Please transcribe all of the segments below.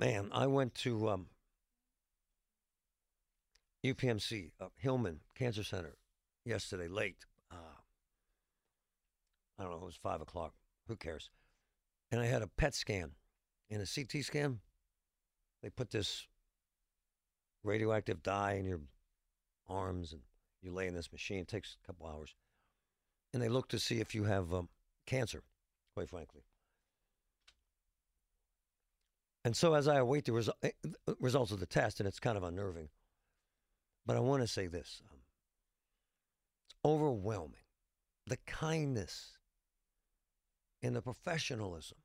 Man, I went to um, UPMC, uh, Hillman Cancer Center, yesterday late. Uh, I don't know, it was 5 o'clock. Who cares? And I had a PET scan. and a CT scan, they put this radioactive dye in your arms and you lay in this machine. It takes a couple hours. And they look to see if you have um, cancer, quite frankly. And so as I await the resu- eh, uh, results of the test, and it's kind of unnerving, but I want to say this um, it's overwhelming. The kindness and the professionalism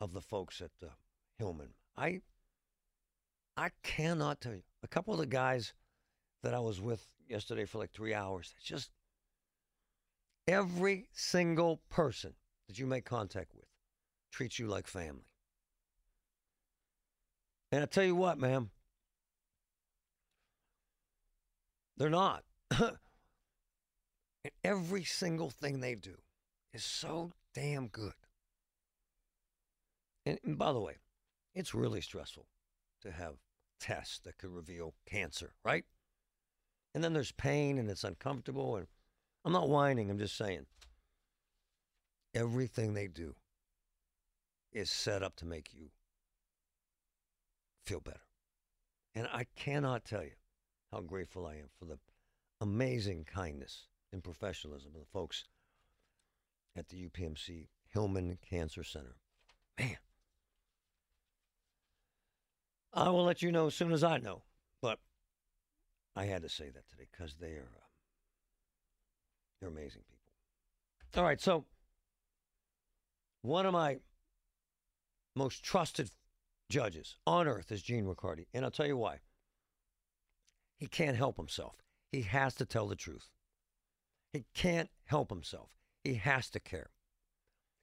of the folks at uh, Hillman. I I cannot tell you. A couple of the guys that I was with yesterday for like three hours, just every single person that you make contact with treats you like family. And I tell you what, ma'am, they're not. And every single thing they do is so damn good. And, and by the way, it's really stressful to have tests that could reveal cancer, right? And then there's pain and it's uncomfortable. And I'm not whining, I'm just saying. Everything they do is set up to make you feel better. And I cannot tell you how grateful I am for the amazing kindness and professionalism of the folks at the UPMC Hillman Cancer Center. Man, I will let you know as soon as I know. But I had to say that today because they are uh, they're amazing people. All right, so one of my most trusted judges on earth is Gene Ricciardi, and I'll tell you why. He can't help himself. He has to tell the truth. He can't help himself. He has to care.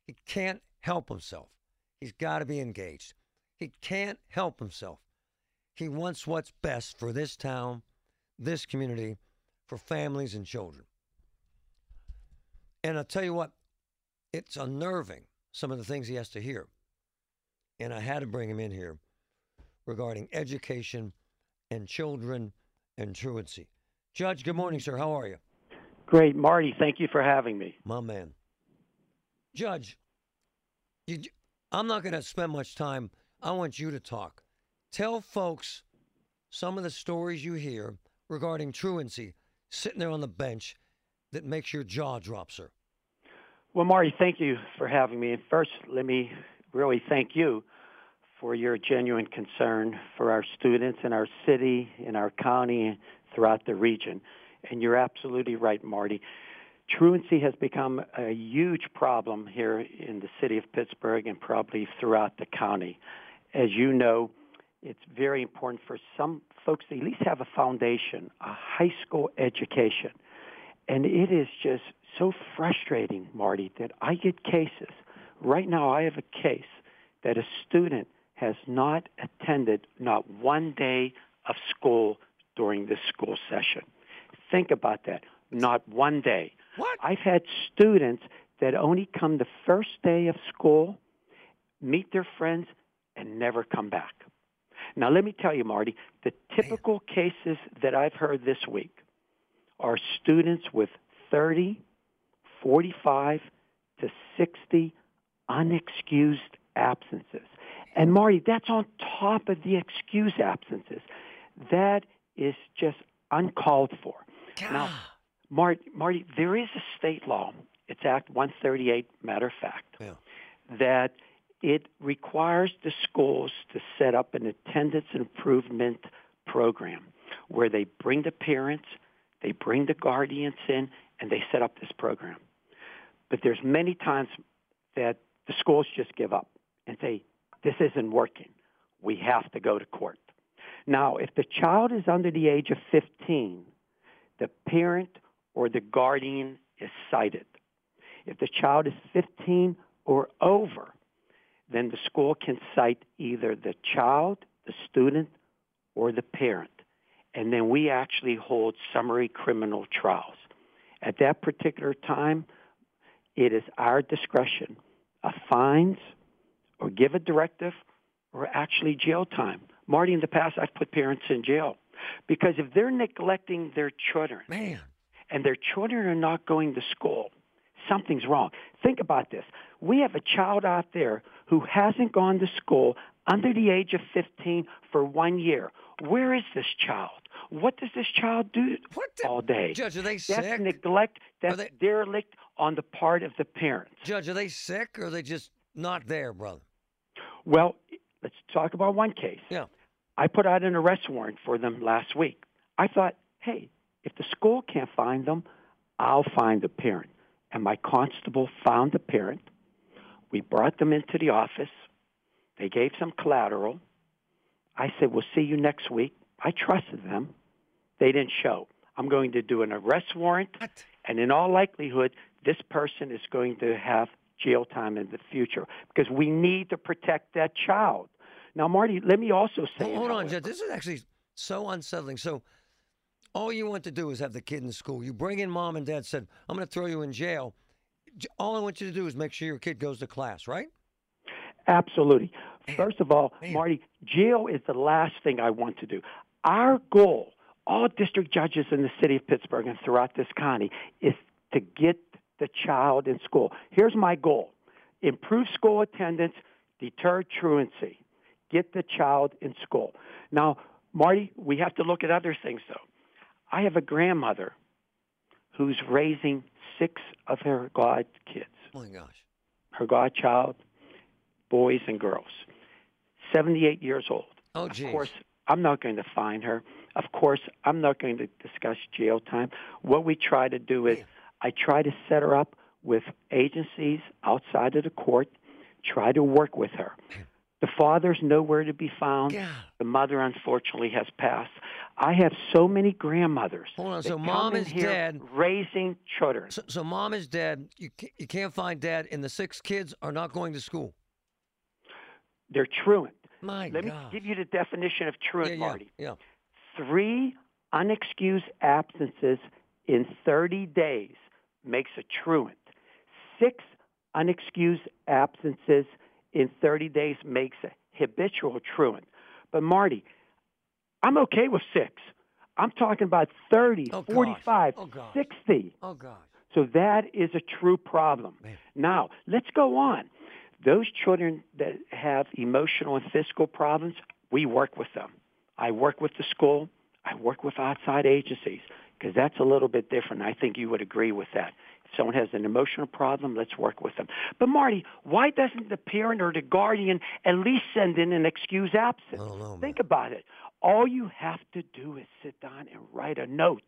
He can't help himself. He's got to be engaged. He can't help himself. He wants what's best for this town, this community, for families and children. And I'll tell you what, it's unnerving, some of the things he has to hear. And I had to bring him in here regarding education and children and truancy. Judge, good morning, sir. How are you? Great, Marty. Thank you for having me. My man. Judge, you, I'm not going to spend much time. I want you to talk. Tell folks some of the stories you hear regarding truancy sitting there on the bench that makes your jaw drop, sir. Well, Marty, thank you for having me. And first, let me really thank you for your genuine concern for our students in our city, in our county, throughout the region. And you're absolutely right, Marty. Truancy has become a huge problem here in the city of Pittsburgh and probably throughout the county. As you know, it's very important for some folks to at least have a foundation, a high school education. And it is just so frustrating, Marty, that I get cases. Right now, I have a case that a student has not attended not one day of school during this school session. Think about that. Not one day. What? I've had students that only come the first day of school, meet their friends, and never come back. Now, let me tell you, Marty, the typical cases that I've heard this week are students with 30, 45 to 60 unexcused absences. And Marty, that's on top of the excused absences. That is just uncalled for. God. Now, Marty, Marty, there is a state law. It's Act 138, matter of fact, Yeah. that it requires the schools to set up an attendance improvement program where they bring the parents, they bring the guardians in, and they set up this program. But there's many times that the schools just give up and say, this isn't working. We have to go to court. Now, if the child is under the age of 15, the parent or the guardian is cited. If the child is 15 or over, then the school can cite either the child, the student, or the parent. And then we actually hold summary criminal trials. At that particular time, it is our discretion of fines or give a directive or actually jail time. Marty, in the past, I've put parents in jail because if they're neglecting their children, Man. and their children are not going to school, something's wrong. Think about this. We have a child out there who hasn't gone to school under the age of 15 for one year. Where is this child? What does this child do What the, all day? Judge, are they That's sick? neglect. That's they- derelict on the part of the parents. Judge, are they sick or are they just not there, brother? Well, let's talk about one case. Yeah. I put out an arrest warrant for them last week. I thought, hey, if the school can't find them, I'll find the parent. And my constable found the parent. We brought them into the office. They gave some collateral. I said, we'll see you next week. I trusted them. They didn't show. I'm going to do an arrest warrant, What? and in all likelihood, this person is going to have jail time in the future because we need to protect that child. Now, Marty, let me also say, Hold, hold on, Judge. This is actually so unsettling. So, all you want to do is have the kid in school. You bring in mom and dad said, "I'm going to throw you in jail." All I want you to do is make sure your kid goes to class, right? Absolutely. Man, First of all, man. Marty, jail is the last thing I want to do. Our goal, all district judges in the city of Pittsburgh and throughout this county, is to get the child in school. Here's my goal improve school attendance, deter truancy, get the child in school. Now, Marty, we have to look at other things, though. I have a grandmother who's raising six of her god kids Oh my gosh. her godchild, boys and girls. 78 years old. Oh, geez. Of course, I'm not going to find her. Of course, I'm not going to discuss jail time. What we try to do is I try to set her up with agencies outside of the court, try to work with her. The father's nowhere to be found. God. The mother, unfortunately, has passed. I have so many grandmothers. Hold on. So mom is here dead. raising children. So, so mom is dead. You you can't find dad, and the six kids are not going to school. They're truant. My Let me give you the definition of truant, yeah, yeah, Marty. yeah. Three unexcused absences in 30 days makes a truant. Six unexcused absences in 30 days makes a habitual truant. But Marty, I'm okay with six. I'm talking about 30, Oh, gosh. 45, Oh, gosh. 60. Oh God. So that is a true problem. Man. Now, let's go on. Those children that have emotional and physical problems, we work with them. I work with the school. I work with outside agencies because that's a little bit different. I think you would agree with that. If someone has an emotional problem, let's work with them. But Marty, why doesn't the parent or the guardian at least send in an excuse absence? Oh, know. Think about it. All you have to do is sit down and write a note.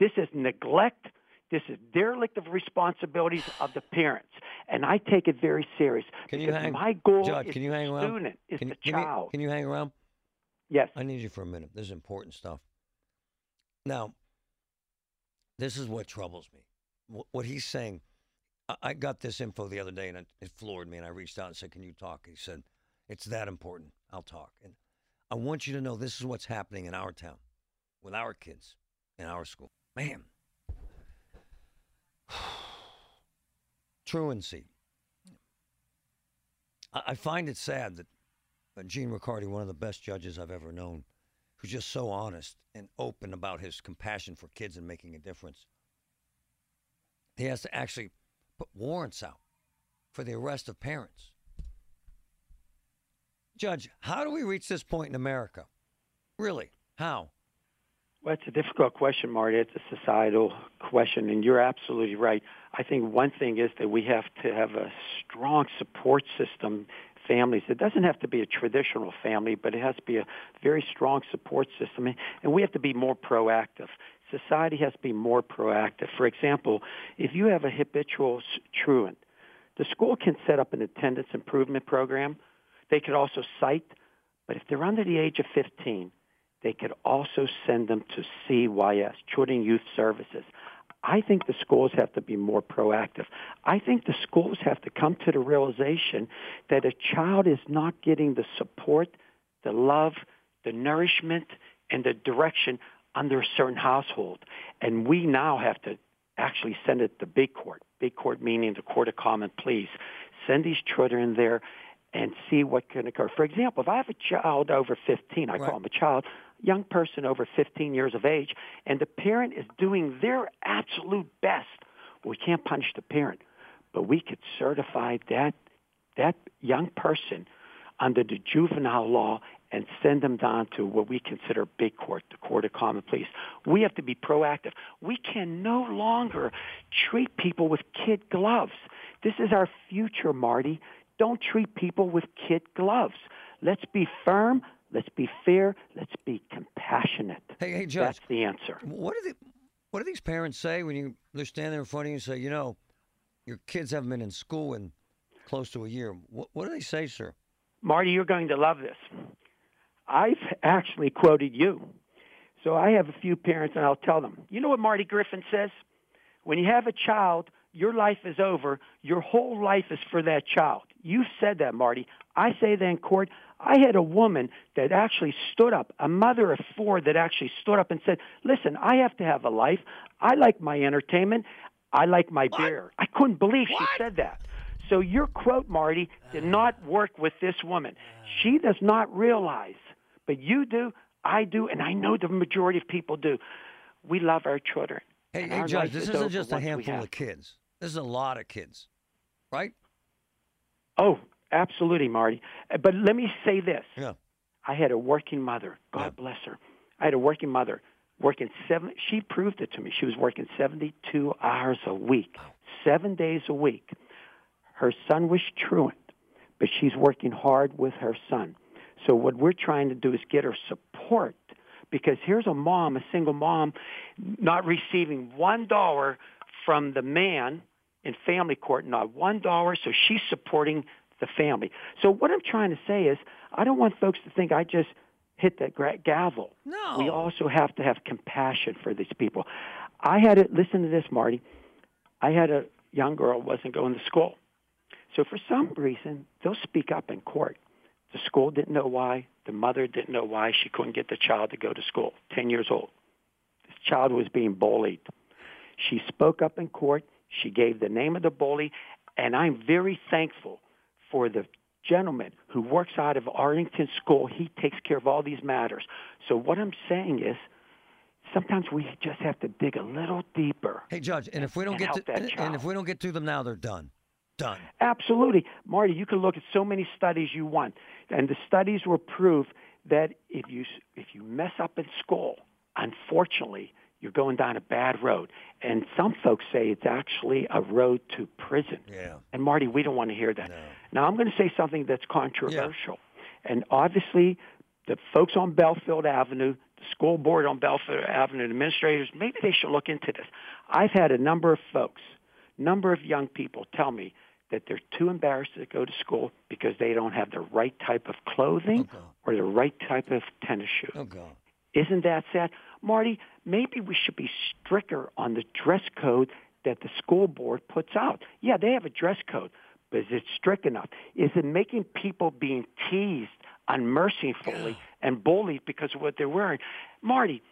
This is neglect. This is derelict of responsibilities of the parents, and I take it very serious. Can you because hang- my goal Judge, is can you the around? student, is Can, the you- can you- child. can you hang around? Yes. I need you for a minute. This is important stuff. Now, this is what troubles me. Wh- What he's saying, I- got this info the other day and it, floored me. And I reached out and said, Can you talk? He said, It's that important. I'll talk. And I want you to know this is what's happening in our town with our kids in our school. Man. Truancy. I find it sad that Gene Ricciardi, one of the best judges I've ever known, who's just so honest and open about his compassion for kids and making a difference. He has to actually put warrants out for the arrest of parents. Judge, how do we reach this point in America? Really? How? Well, it's a difficult question, Marty. It's a societal question, and you're absolutely right. I think one thing is that we have to have a strong support system. Families. It doesn't have to be a traditional family, but it has to be a very strong support system, and we have to be more proactive. Society has to be more proactive. For example, if you have a habitual truant, the school can set up an attendance improvement program. They could also cite, but if they're under the age of 15, they could also send them to CYS, Children Youth Services. I think the schools have to be more proactive. I think the schools have to come to the realization that a child is not getting the support, the love, the nourishment, and the direction under a certain household. And we now have to actually send it to big court. Big court meaning the court of common pleas. Send these children there and see what can occur. For example, if I have a child over 15, I Right. call him a child, young person over 15 years of age, and the parent is doing their absolute best, we can't punish the parent, but we could certify that that young person under the juvenile law and send them down to what we consider big court, the court of common pleas. We have to be proactive. We can no longer treat people with kid gloves. This is our future, Marty. Don't treat people with kid gloves. Let's be firm. Let's be fair. Let's be compassionate. Hey, hey, Judge. That's the answer. What do they, what do these parents say when you they're standing there in front of you and say, you know, your kids haven't been in school in close to a year? What, what do they say, sir? Marty, you're going to love this. I've actually quoted you. So I have a few parents, and I'll tell them. You know what Marty Griffin says? When you have a child, your life is over. Your whole life is for that child. You said that, Marty. I say that in court. I had a woman that actually stood up, a mother of four that actually stood up and said, listen, I have to have a life. I like my entertainment. I like my beer. I couldn't believe she said that. So your quote, Marty, did not work with this woman. She does not realize, but you do, I do, and I know the majority of people do. We love our children. Hey, hey, our Judge, this is isn't just a handful of kids. This is a lot of kids, right? Oh, absolutely, Marty. Uh, But let me say this. Yeah. I had a working mother. God Yeah. bless her. I had a working mother working seven. She proved it to me. She was working 72 hours a week, seven days a week. Her son was truant, but she's working hard with her son. So what we're trying to do is get her support because here's a mom, a single mom, not receiving one dollar from the man in family court, not one dollar. So she's supporting the family. So what I'm trying to say is, I don't want folks to think I just hit that gra- gavel. No. We also have to have compassion for these people. I had to listen to this, Marty. I had a young girl wasn't going to school. So for some reason, they'll speak up in court. The school didn't know why. The mother didn't know why she couldn't get the child to go to school. 10 years old. This child was being bullied. She spoke up in court. She gave the name of the bully. And I'm very thankful for the gentleman who works out of Arlington School. He takes care of all these matters. So what I'm saying is, sometimes we just have to dig a little deeper. Hey, Judge, and if we don't get to, that and, and child. if we don't get to them now, they're done. Done. Absolutely. Marty, you can look at so many studies you want. And the studies will prove that if you, if you mess up in school, unfortunately, you're going down a bad road. And some folks say it's actually a road to prison. Yeah. And Marty, we don't want to hear that. No. Now, I'm going to say something that's controversial. And obviously, the folks on Bellefield Avenue, the school board on Bellefield Avenue, administrators, maybe they should look into this. I've had a number of folks, number of young people tell me that they're too embarrassed to go to school because they don't have the right type of clothing oh, Okay. or the right type of tennis shoes. Oh, God. Isn't that sad? Marty, maybe we should be stricter on the dress code that the school board puts out. Yeah, they have a dress code, but is it strict enough? Is it making people being teased unmercifully and bullied because of what they're wearing? Marty,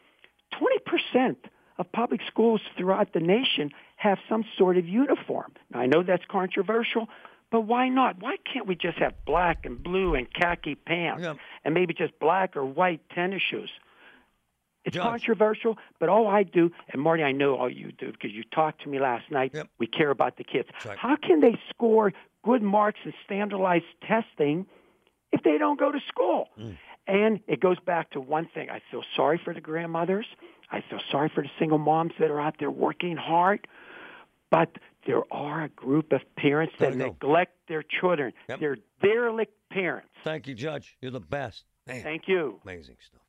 20% of public schools throughout the nation have some sort of uniform. Now, I know that's controversial, but why not? Why can't we just have black and blue and khaki pants Yeah. and maybe just black or white tennis shoes? It's Judge. controversial, but all I do, and Marty, I know all you do because you talked to me last night. Yep. We care about the kids. Right. How can they score good marks in standardized testing if they don't go to school? Mm. And it goes back to one thing. I feel sorry for the grandmothers. I feel sorry for the single moms that are out there working hard. But there are a group of parents that neglect their children. Yep. They're derelict parents. Thank you, Judge. You're the best. Man, Thank you. amazing stuff.